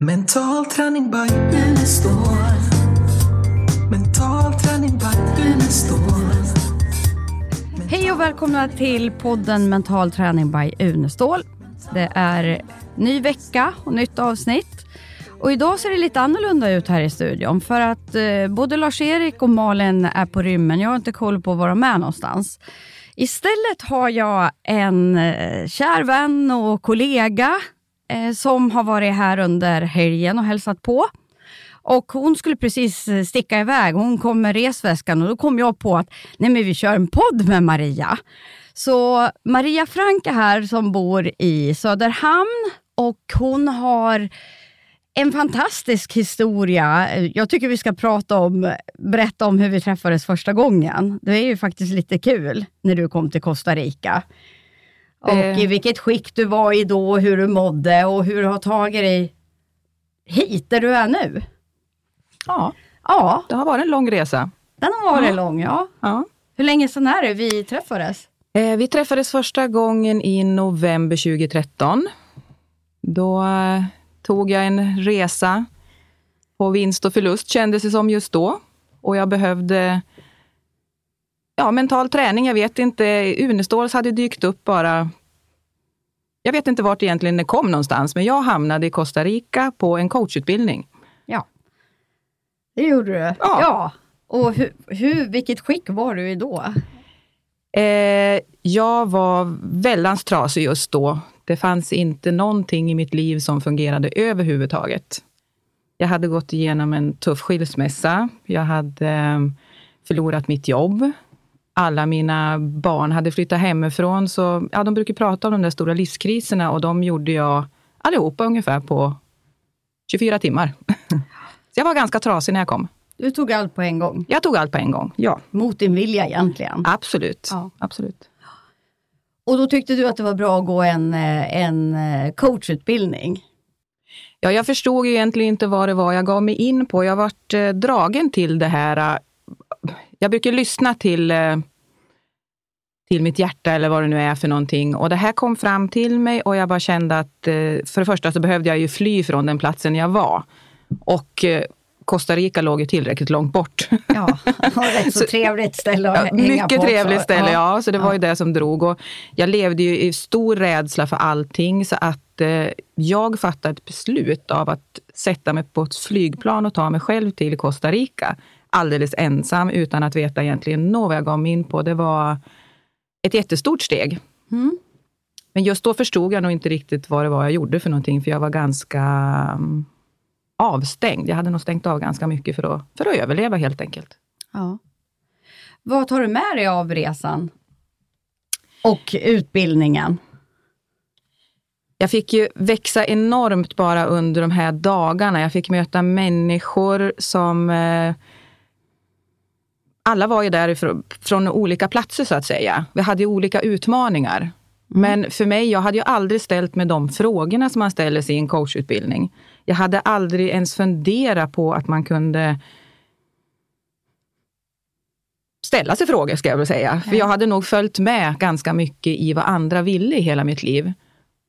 Mental träning by Unestål. Mental träning by Unestål. Hej och välkomna till podden Mental träning by Unestål. Det är ny vecka och nytt avsnitt. Och idag ser det lite annorlunda ut här i studion för att eh, både Lars-Erik och Malin är på rymmen. Jag har inte koll på var de är någonstans. Istället har jag en eh, kär vän och kollega eh, som har varit här under helgen och hälsat på. Och Hon skulle precis eh, sticka iväg. Hon kom med resväskan och då kom jag på att nej men vi kör en podd med Maria. Så Maria Frank är här som bor i Söderhamn och hon har en fantastisk historia. Jag tycker vi ska prata om, berätta om hur vi träffades första gången. Det är ju faktiskt lite kul när du kom till Costa Rica. Och Eh. i vilket skick du var i då, hur du mådde och hur du har tagit dig hit där du är nu. Ja, Ja, det har varit en lång resa. den har varit Ja. lång. Ja. Ja. Hur länge sedan är det vi träffades? Eh, vi träffades första gången i november 2013. Då eh, tog jag en resa på vinst och förlust kändes det som just då. Och jag behövde ja, mental träning. Jag vet inte, Uneståls hade dykt upp bara jag vet inte vart egentligen det kom någonstans, men jag hamnade i Costa Rica på en coachutbildning. Ja, det gjorde du. Ja. Och hur, hur, vilket skick var du i då? Eh, jag var väldans trasig just då. Det fanns inte någonting i mitt liv som fungerade överhuvudtaget. Jag hade gått igenom en tuff skilsmässa. Jag hade eh, förlorat mitt jobb. Alla mina barn hade flyttat hemifrån. Så, ja, de brukar prata om de där stora livskriserna och de gjorde jag allihopa ungefär på 24 timmar. Så jag var ganska trasig när jag kom. Du tog allt på en gång, Jag tog allt på en gång. Ja, mot din vilja egentligen. absolut. Ja. absolut. Och då tyckte du att det var bra att gå en, eh, en eh, coachutbildning. Ja, jag förstod egentligen inte vad det var jag gav mig in på. Jag vart eh, dragen till det här. Jag brukar lyssna till, eh, till mitt hjärta eller vad det nu är för någonting. Och det här kom fram till mig och jag bara kände att eh, för det första så behövde jag ju fly från den platsen jag var. Och eh, Costa Rica låg ju tillräckligt långt bort. Ja, och rätt så, Så- trevligt ställe att Ja, hänga mycket på trevligt också. ställe, ja. Så det var Ja. ju det som drog. Och jag levde ju i stor rädsla för allting, så att eh, jag fattade ett beslut av att sätta mig på ett flygplan och ta mig själv till Costa Rica. Alldeles ensam, utan att veta egentligen nå vad jag gav mig in på. Det var ett jättestort steg. Mm. Men just då förstod jag nog inte riktigt vad det var jag gjorde för någonting, för jag var ganska mm, avstängd. Jag hade nog stängt av ganska mycket för att, för att överleva helt enkelt. Ja. Vad tar du med dig av resan? Och utbildningen? Jag fick ju växa enormt bara under de här dagarna. Jag fick möta människor som... Eh, alla var ju där från olika platser så att säga. Vi hade ju olika utmaningar. Men för mig, jag hade ju aldrig ställt mig de frågorna som man ställer sig i en coachutbildning. Jag hade aldrig ens funderat på att man kunde ställa sig frågor, ska jag väl säga. För jag hade nog följt med ganska mycket i vad andra ville i hela mitt liv.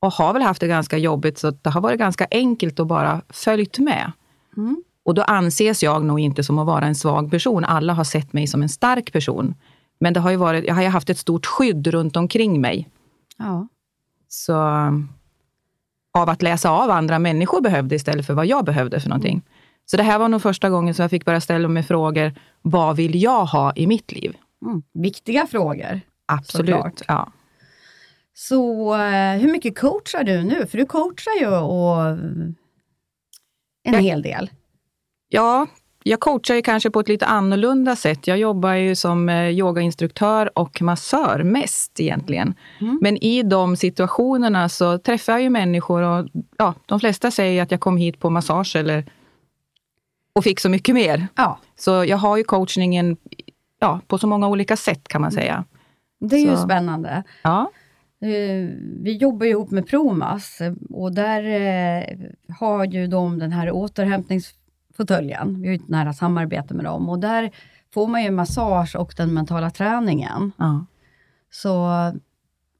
Och har väl haft det ganska jobbigt, så det har varit ganska enkelt att bara följt med. Mm. Och då anses jag nog inte som att vara en svag person. Alla har sett mig som en stark person. Men det har ju varit, jag har ju haft ett stort skydd runt omkring mig. Ja. Så av att läsa av andra människor behövde istället för vad jag behövde för någonting. Så det här var nog första gången som jag fick börja ställa mig frågor. Vad vill jag ha i mitt liv? Mm. Viktiga frågor. Absolut. Såklart. Ja. Så eh, hur mycket coachar du nu? För du coachar ju och en Jag- hel del. ja, jag coachar ju kanske på ett lite annorlunda sätt. Jag jobbar ju som eh, yogainstruktör och massör mest egentligen. Mm. Men i de situationerna så träffar jag ju människor och ja, de flesta säger att jag kom hit på massage eller och fick så mycket mer. Ja, Så jag har ju coachningen ja, på så många olika sätt kan man säga. det är ju Så. spännande. Ja, Eh, Vi jobbar ju ihop med Promas och där eh, har ju de den här återhämtningsfåtöljen. Vi har ju ett nära samarbete med dem och där får man ju massage och den mentala träningen. ja. Så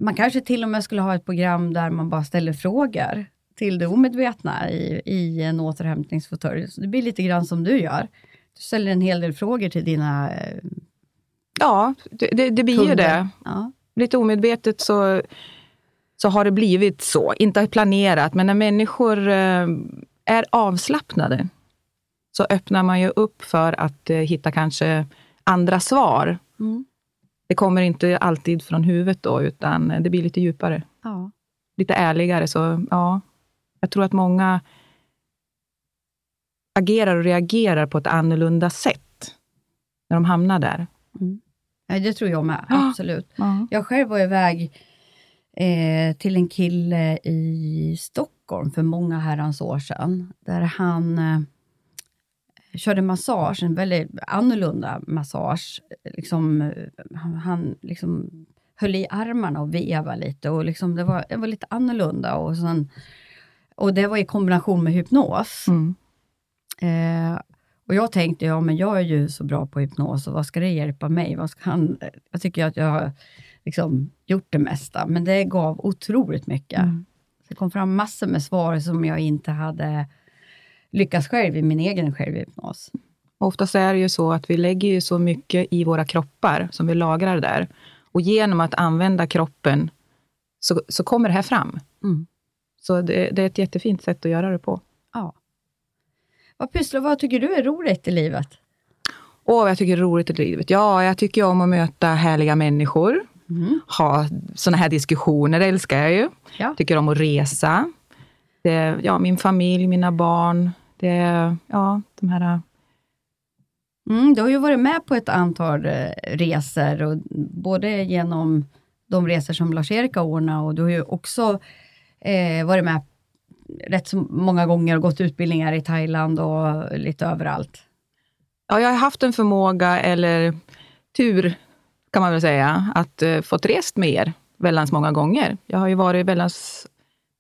man kanske till och med skulle ha ett program där man bara ställer frågor till det omedvetna i, i en återhämtningsfåtölj. Så det blir lite grann som du gör. Du ställer en hel del frågor till dina eh, Ja, det, det, det blir ju kunder. det. Ja. Lite omedvetet så, så har det blivit så. Inte planerat, men när människor eh, är avslappnade så öppnar man ju upp för att eh, hitta kanske andra svar. Mm. Det kommer inte alltid från huvudet då, utan det blir lite djupare. Ja. Lite ärligare. Så ja, jag tror att många agerar och reagerar på ett annorlunda sätt när de hamnar där. Nej, det tror jag med, absolut. Ja. Jag själv var iväg eh, till en kille i Stockholm för många herrans år sedan, där han eh, körde massage, en väldigt annorlunda massage. Liksom, han, han liksom höll i armarna och vevade lite och liksom det, var, det var lite annorlunda. Och, sen, och det var i kombination med hypnos. Mm. Eh, och jag tänkte, ja men jag är ju så bra på hypnos och vad ska det hjälpa mig? Vad ska han, jag tycker att jag har liksom gjort det mesta, men det gav otroligt mycket. Mm. Det kom fram massor med svar som jag inte hade lyckats själv i min egen självhypnos. Oftast är det ju så att vi lägger ju så mycket i våra kroppar som vi lagrar där. Och genom att använda kroppen så, så kommer det här fram. Mm. Så det, det är ett jättefint sätt att göra det på. Ja. Vad pysslar, vad tycker du är roligt i livet? Åh, vad jag tycker är roligt i livet. Ja, jag tycker om att möta härliga människor. Mm. Ha såna här diskussioner, det älskar jag ju. Ja. Tycker om att resa. Det, ja, min familj, mina barn. Det, ja, de här... Mm, du har ju varit med på ett antal eh, resor, och både genom de resor som Lars-Erik har ordnat och du har ju också eh, varit med rätt så många gånger och gått utbildningar i Thailand och lite överallt. Ja, jag har haft en förmåga, eller tur kan man väl säga, att uh, fått rest med er väldans många gånger. Jag har ju varit väldans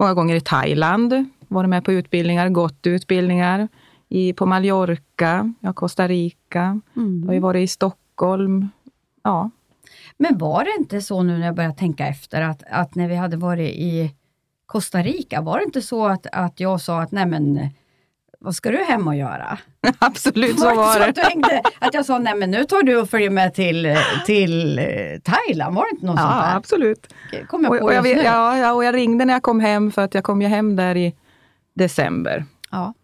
många gånger i Thailand, varit med på utbildningar, gått utbildningar i, på Mallorca, ja, Costa Rica, jag har ju varit i Stockholm. Ja, Men var det inte så nu när jag börjar tänka efter, att, att när vi hade varit i Costa Rica, var det inte så att, att jag sa att nej men vad ska du hem och göra? absolut så Var det var så att, du hängde, att jag sa nej men nu tar du och följer med till, till Thailand, var det inte något Ja, sånt där? absolut. Kom jag Och, på och, jag, just vet- ja, och jag ringde när jag kom hem, för att jag kom ju hem där i december. Ja.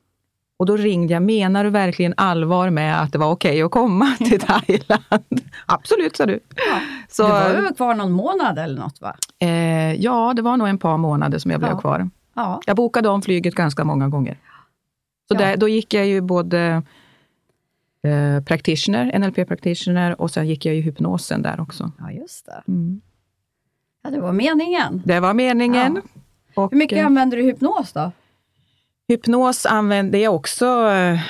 Och då ringde jag, menar du verkligen allvar med att det var okej att komma till Thailand? Absolut, sa du. Så, du var ju kvar någon månad eller något va? eh, ja, det var nog en par månader som jag blev Ja. kvar. Ja. Jag bokade om flyget ganska många gånger. Så Ja. där, då gick jag ju både eh, practitioner, NLP practitioner och sen gick jag ju hypnosen där också. ja, just det. Mm. Ja, det var meningen. Det var meningen. Och, Hur mycket eh, använder du hypnos då? Hypnos använder jag också eh,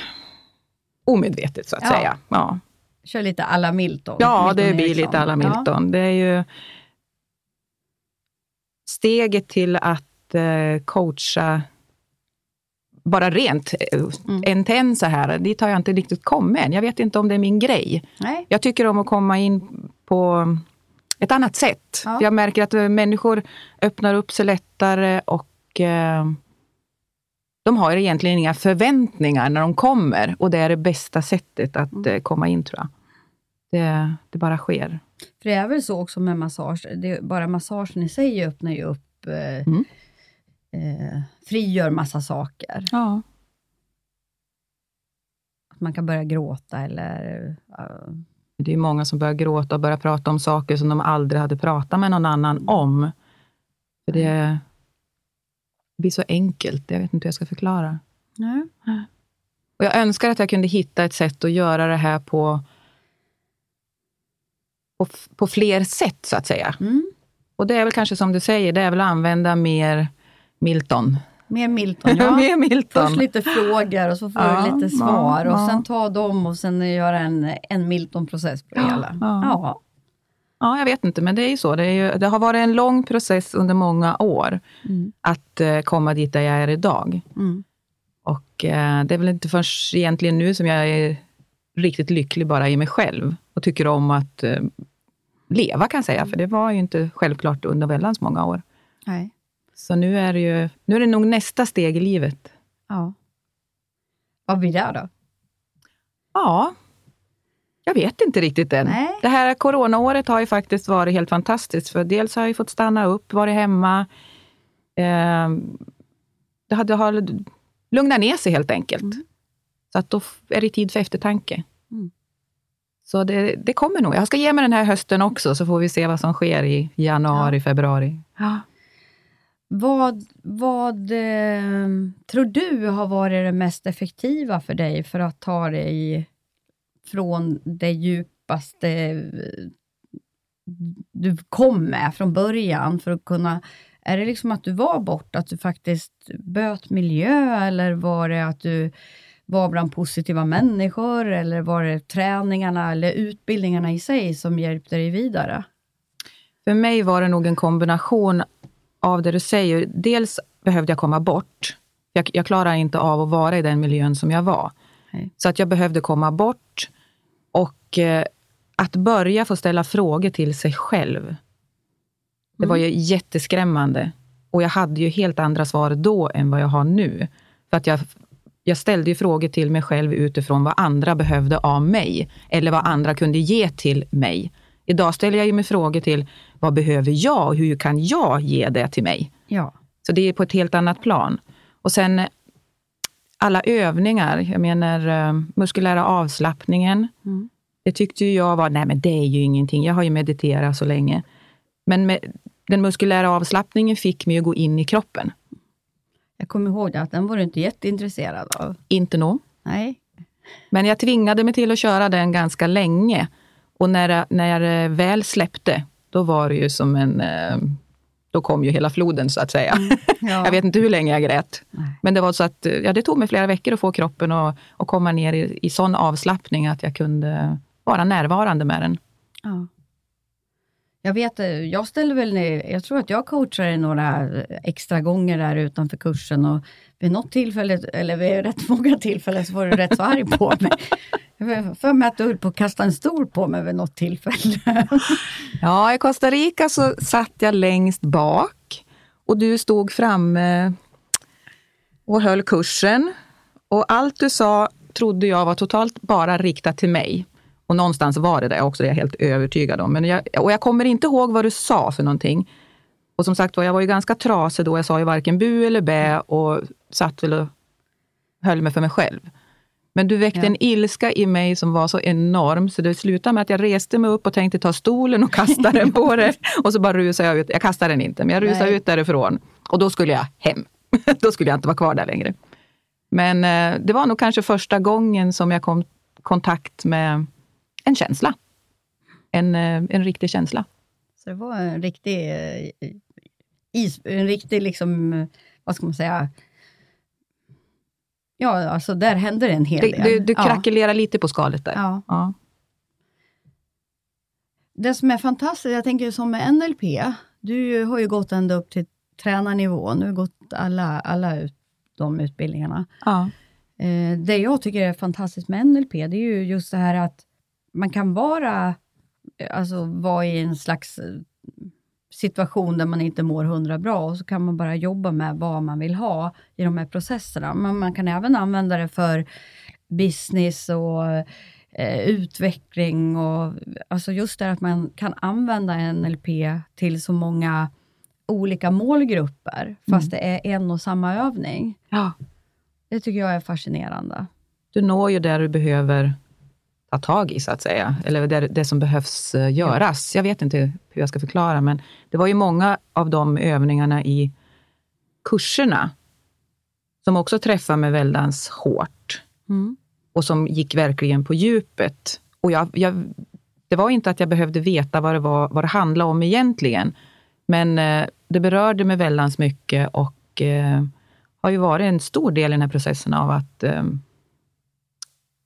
omedvetet så att Ja. säga. Ja, Kör lite alla Milton. ja Milton det blir Eriksson. lite alla Milton. Det är ju steget till att eh, coacha bara rent eh, Mm. en till en så här, dit har jag inte riktigt kommit än. Jag vet inte om det är min grej. Ja. Nej. Jag tycker om att komma in på ett annat sätt. Ja. Jag märker att eh, människor öppnar upp sig lättare och eh, de har egentligen inga förväntningar när de kommer och det är det bästa sättet att Mm. eh, komma in tror jag. Det, det bara sker. För det är väl så också med massage, det, bara massagen i sig öppnar ju upp, eh, Mm. eh, frigör massa saker. Ja. Att man kan börja gråta eller... eh, Det är många som börjar gråta och börjar prata om saker som de aldrig hade pratat med någon annan om. För det, det blir så enkelt, jag vet inte hur jag ska förklara. nej. Och jag önskar att jag kunde hitta ett sätt att göra det här på, på, på fler sätt, så att säga. Mm. Och det är väl kanske som du säger, det är väl att använda mer Milton. Mer Milton, ja. mer Milton. Först lite frågor och så får Ja, du lite svar ja, och ja. sen ta dem och sen göra en, en Milton-process på det hela. ja. Ja. Ja, jag vet inte, men det är ju så. Det, är ju, det har varit en lång process under många år Mm. att eh, komma dit där jag är idag. Mm. Och eh, det är väl inte först egentligen nu som jag är riktigt lycklig bara i mig själv och tycker om att eh, leva kan jag säga, för det var ju inte självklart under väldans många år. Nej. Så nu är, det ju, nu är det nog nästa steg i livet. Ja. Vad blir det då? Ja, jag vet inte riktigt än. Nej. Det här coronaåret har ju faktiskt varit helt fantastiskt. För dels har jag fått stanna upp, varit hemma. Eh, det har, det har lugnat ner sig helt enkelt. Mm. Så att då är det tid för eftertanke. Mm. Så det, det kommer nog. Jag ska ge mig den här hösten också, så får vi se vad som sker i januari, februari. Ja. Vad, vad eh, tror du har varit det mest effektiva för dig för att ta dig från det djupaste du kom med från början för att kunna... Är det liksom att du var borta, att du faktiskt böt miljö eller var det att du var bland positiva människor eller var det träningarna eller utbildningarna i sig som hjälpte dig vidare? För mig var det nog en kombination av det du säger. Dels behövde jag komma bort. Jag, jag klarar inte av att vara i den miljön som jag var. Nej. Så att jag behövde komma bort. Och eh, att börja få ställa frågor till sig själv. Det var ju jätteskrämmande. Och jag hade ju helt andra svar då än vad jag har nu. För att jag, jag ställde ju frågor till mig själv utifrån vad andra behövde av mig. Eller vad andra kunde ge till mig. Idag ställer jag ju mig frågor till vad behöver jag och hur kan jag ge det till mig? Ja. Så det är på ett helt annat plan. Och sen alla övningar, jag menar eh, muskulära avslappningen. Mm. Det tyckte jag var, nej men det är ju ingenting, jag har ju mediterat så länge. Men med, den muskulära avslappningen fick mig att gå in i kroppen. Jag kommer ihåg att den var du inte jätteintresserad av. Inte nog. Nej. Men jag tvingade mig till att köra den ganska länge. Och när, när jag väl släppte, då var det ju som en... eh, Då kom ju hela floden så att säga. Ja. Jag vet inte hur länge jag grät. Nej. Men det var så att ja, det tog mig flera veckor att få kroppen att, att komma ner i, i sån avslappning att jag kunde vara närvarande med den. Ja. Jag vet, eh, jag ställer väl ner, jag tror att jag coachade några extra gånger där utanför kursen och vid något tillfälle, eller vid rätt många tillfällen, så var du rätt så arg på mig. Jag har för mig att du höll på att kasta en stol på mig vid något tillfälle. Ja, i Costa Rica så satt jag längst bak och du stod framme och höll kursen. Och allt du sa trodde jag var totalt bara riktat till mig. Och någonstans var det det också, det är jag helt övertygad om. Men jag, och jag kommer inte ihåg vad du sa för någonting. Och som sagt var, jag var ju ganska trasig då. Jag sa ju varken bu eller bä och satt väl och höll mig för mig själv. Men du väckte Ja. en ilska i mig som var så enorm, så det slutade med att jag reste mig upp och tänkte ta stolen och kasta den på det. Och så bara rusade jag ut. Jag kastade den inte, men jag rusade Nej. ut därifrån. Och då skulle jag hem. då skulle jag inte vara kvar där längre. Men eh, det var nog kanske första gången som jag kom i kontakt med en känsla. En, eh, en riktig känsla. Så det var en riktig eh, is, en riktig liksom, eh, vad ska man säga, ja alltså där hände det en hel del. du, du Ja. krackelerar lite på skalet där. Ja. Ja. Det som är fantastiskt, jag tänker som med NLP, du har ju gått ända upp till tränarnivå, nu har gått alla, alla ut, de utbildningarna. Ja. Eh, det jag tycker är fantastiskt med NLP, det är ju just det här att man kan vara, alltså vara i en slags situation där man inte mår hundra bra och så kan man bara jobba med vad man vill ha i de här processerna. Men man kan även använda det för business och eh, utveckling och alltså just det att man kan använda NLP till så många olika målgrupper, fast det är en och samma övning. ja. Det tycker jag är fascinerande. Du når ju där du behöver ta tag i, så att säga. Eller det, det som behövs eh, göras. Jag vet inte hur jag ska förklara, men det var ju många av de övningarna i kurserna som också träffade mig väldigt hårt Mm. och som gick verkligen på djupet. Och jag, jag, det var inte att jag behövde veta vad det, var, vad det handlade om egentligen, men eh, det berörde mig väldigt mycket och eh, har ju varit en stor del i den här processen av att eh,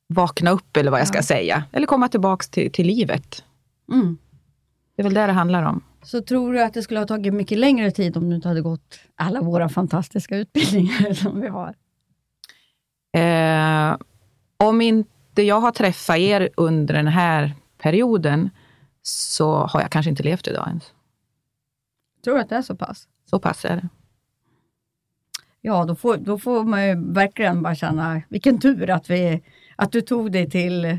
vakna upp, eller vad jag ska Ja. säga. Eller komma tillbaka till, till livet. Mm. Det är väl det det handlar om. Så tror du att det skulle ha tagit mycket längre tid om du inte hade gått alla våra fantastiska utbildningar som vi har? Eh, om inte jag har träffat er under den här perioden, så har jag kanske inte levt idag ens. Tror du att det är så pass? Så pass är det. ja, då får, då får man ju verkligen bara känna vilken tur att, vi, att du tog dig till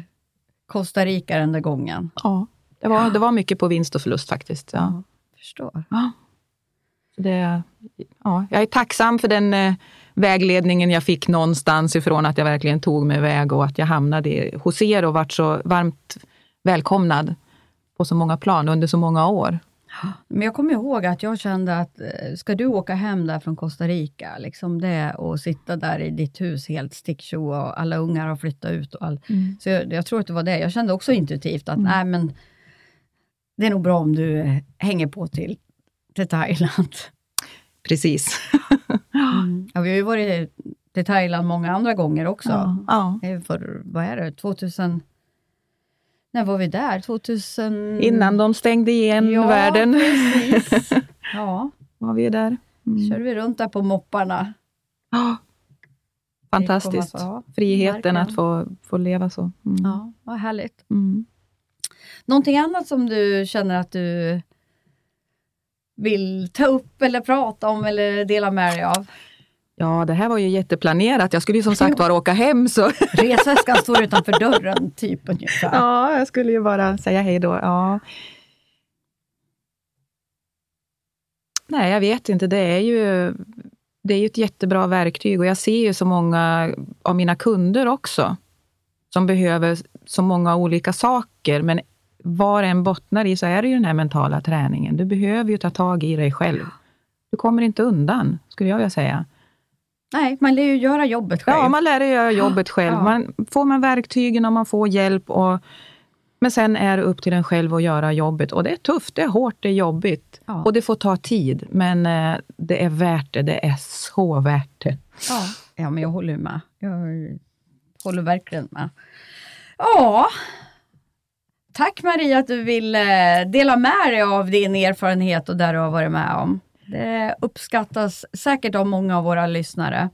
Costa Rica den där gången. Ja, det var, det var mycket på vinst och förlust faktiskt. Ja. Förstår. Ja. Det, ja, jag är tacksam för den eh, vägledningen jag fick någonstans ifrån, att jag verkligen tog mig iväg och att jag hamnade hos er och vart så varmt välkomnad på så många plan under så många år. Men jag kommer ihåg att jag kände att eh, ska du åka hem där från Costa Rica, liksom det och sitta där i ditt hus helt sticksho och alla ungar har flyttat ut och allt. Så jag, jag tror att det var det. Jag kände också intuitivt att nej men det är nog bra om du hänger på till, till Thailand. Precis. Ja, vi har ju varit till Thailand många andra gånger också. Ja, ja. Eh, För, vad är det, 2000... När var vi där? 2000... Innan de stängde igen ja, världen Precis. Ja, var vi där. Mm. körde vi runt där på mopparna. Ja. Fantastiskt. Få- Friheten verkligen. att få, få leva så. Mm. Ja, vad härligt. Mm. Någonting annat som du känner att du vill ta upp eller prata om eller dela med dig av? Ja, det här var ju jätteplanerat. Jag skulle ju som sagt bara åka hem. Så. Resväskan står utanför dörren, typ ungefär. Ja, jag skulle ju bara säga hej då. Ja. Nej, jag vet inte. Det är ju det är ju ett jättebra verktyg och jag ser ju så många av mina kunder också som behöver så många olika saker. Men vad än bottnar i så är det ju den här mentala träningen. Du behöver ju ta tag i dig själv. Du kommer inte undan, skulle jag vilja säga. Nej, man lär ju göra jobbet själv. Ja, man lär sig göra jobbet själv. Ja. Man, får man verktygen och man får hjälp. Och, men sen är det upp till en själv att göra jobbet. Och det är tufft, det är hårt, det är jobbigt. Ja. Och det får ta tid. Men eh, det är värt det. Det är så värt det. Ja, ja men jag håller med. Jag håller verkligen med. Ja, tack Maria att du vill eh, dela med dig av din erfarenhet och där du har varit med om. Det uppskattas säkert av många av våra lyssnare.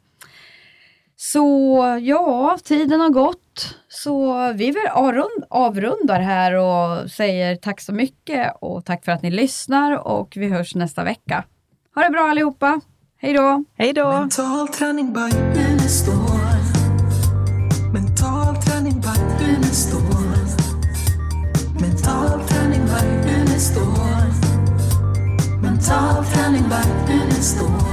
Så ja, tiden har gått. Så vi avrund, avrundar här och säger tack så mycket och tack för att ni lyssnar och vi hörs nästa vecka. Ha det bra allihopa. Hej då! Hej då! Mental träning by Unestål. Mental träning by Unestål. Mental träning by Unestål. It's all coming back and it's the war.